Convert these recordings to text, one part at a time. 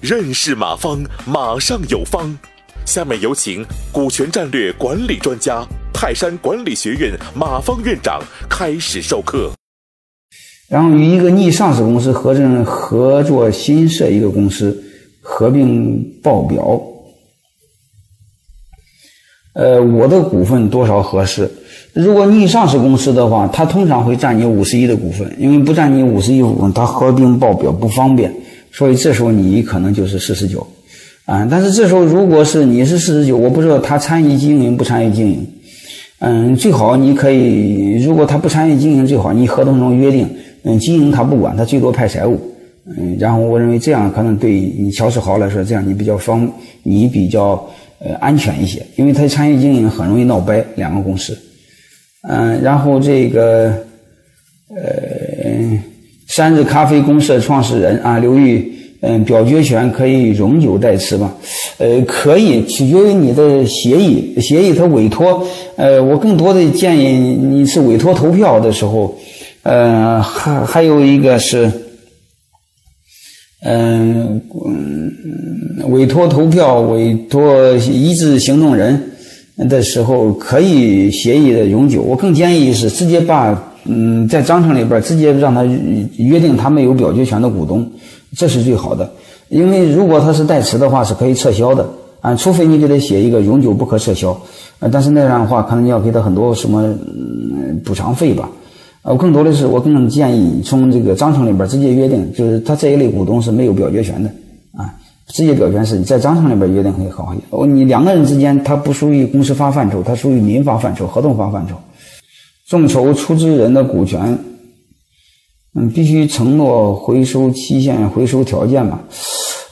认识马方，马上有方。下面有请股权战略管理专家、泰山管理学院马方院长开始授课。然后与一个拟上市公司合正合作新设一个公司，合并报表。呃，我的股份多少合适？如果你上市公司的话，它通常会占你五十一的股份，因为不占你五十一股份，它合并报表不方便，所以这时候你可能就是四十九，啊，但是这时候如果是你是四十九，我不知道他参与经营不参与经营，嗯，最好你可以，如果他不参与经营，最好你合同中约定。嗯，经营他不管，他最多派财务。嗯，然后我认为这样可能对你乔世豪来说，这样你比较方，你比较呃安全一些，因为他参与经营很容易闹掰两个公司。嗯，然后这个呃，三日咖啡公社创始人啊，刘玉，嗯，表决权可以永久代持吗？呃，可以，取决于你的协议，协议他委托。呃，我更多的建议你是委托投票的时候。呃，还还有一个是，嗯嗯，委托投票、委托一致行动人的时候，可以协议的永久。我更建议是直接把嗯，在章程里边直接让他约定他们有表决权的股东，这是最好的。因为如果他是代持的话，是可以撤销的啊，除非你给他写一个永久不可撤销。呃，但是那样的话，可能你要给他很多什么补偿费吧。我更多的是，我更建议从这个章程里边直接约定，就是他这一类股东是没有表决权的啊，直接表决是你在章程里边约定会好一些。你两个人之间，他不属于公司法范畴，他属于民法范畴、合同法范畴。众筹出资人的股权，嗯，必须承诺回收期限、回收条件嘛。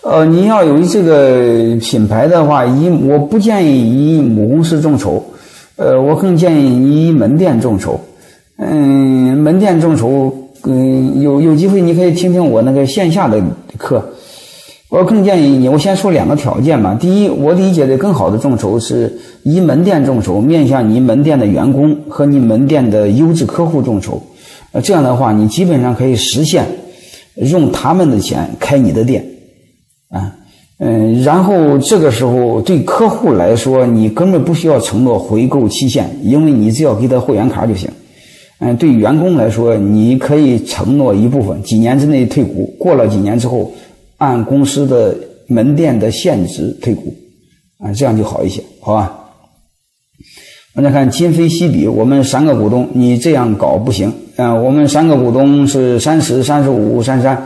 呃，你要有这个品牌的话，以我不建议以母公司众筹，呃，我更建议以门店众筹。嗯，门店众筹，嗯，有有机会你可以听听我那个线下的课。我更建议你，我先说两个条件吧。第一，我理解的更好的众筹是以门店众筹，面向你门店的员工和你门店的优质客户众筹。呃，这样的话，你基本上可以实现用他们的钱开你的店，啊，嗯，然后这个时候对客户来说，你根本不需要承诺回购期限，因为你只要给他会员卡就行。嗯，对员工来说，你可以承诺一部分，几年之内退股，过了几年之后，按公司的门店的现值退股，啊，这样就好一些，好吧？大家看，今非昔比，我们三个股东，你这样搞不行，啊，我们三个股东是三十、三十五、三三，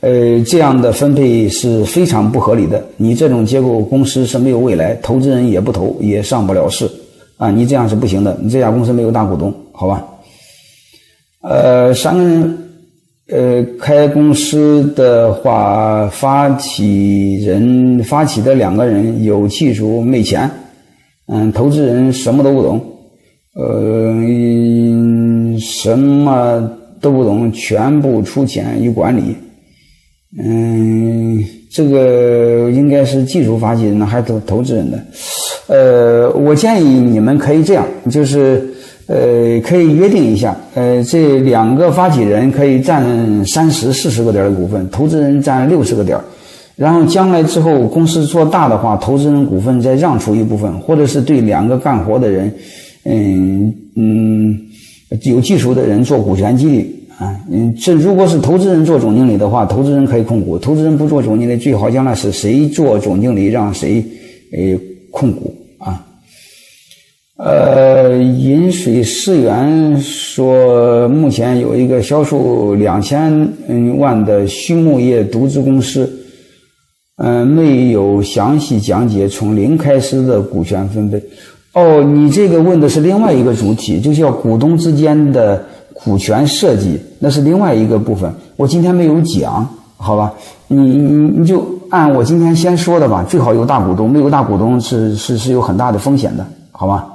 呃，这样的分配是非常不合理的，你这种结构公司是没有未来，投资人也不投，也上不了市，啊，你这样是不行的，你这家公司没有大股东，好吧？呃，三个人，呃，开公司的话，发起人发起的两个人有技术没钱，嗯，投资人什么都不懂，呃，什么都不懂，全部出钱与管理，嗯，这个应该是技术发起人呢还是投投资人的？呃，我建议你们可以这样，就是。呃，可以约定一下，呃，这两个发起人可以占三十、四十个点的股份，投资人占六十个点然后将来之后公司做大的话，投资人股份再让出一部分，或者是对两个干活的人，嗯嗯，有技术的人做股权激励啊。嗯，这如果是投资人做总经理的话，投资人可以控股；投资人不做总经理，最好将来是谁做总经理，让谁呃控股。呃，饮水思源说，目前有一个销售两千万的畜牧业独资公司，嗯，没有详细讲解从零开始的股权分配。哦，你这个问的是另外一个主体，就叫股东之间的股权设计，那是另外一个部分。我今天没有讲，好吧？你你你就按我今天先说的吧，最好有大股东，没有大股东是是是有很大的风险的，好吧？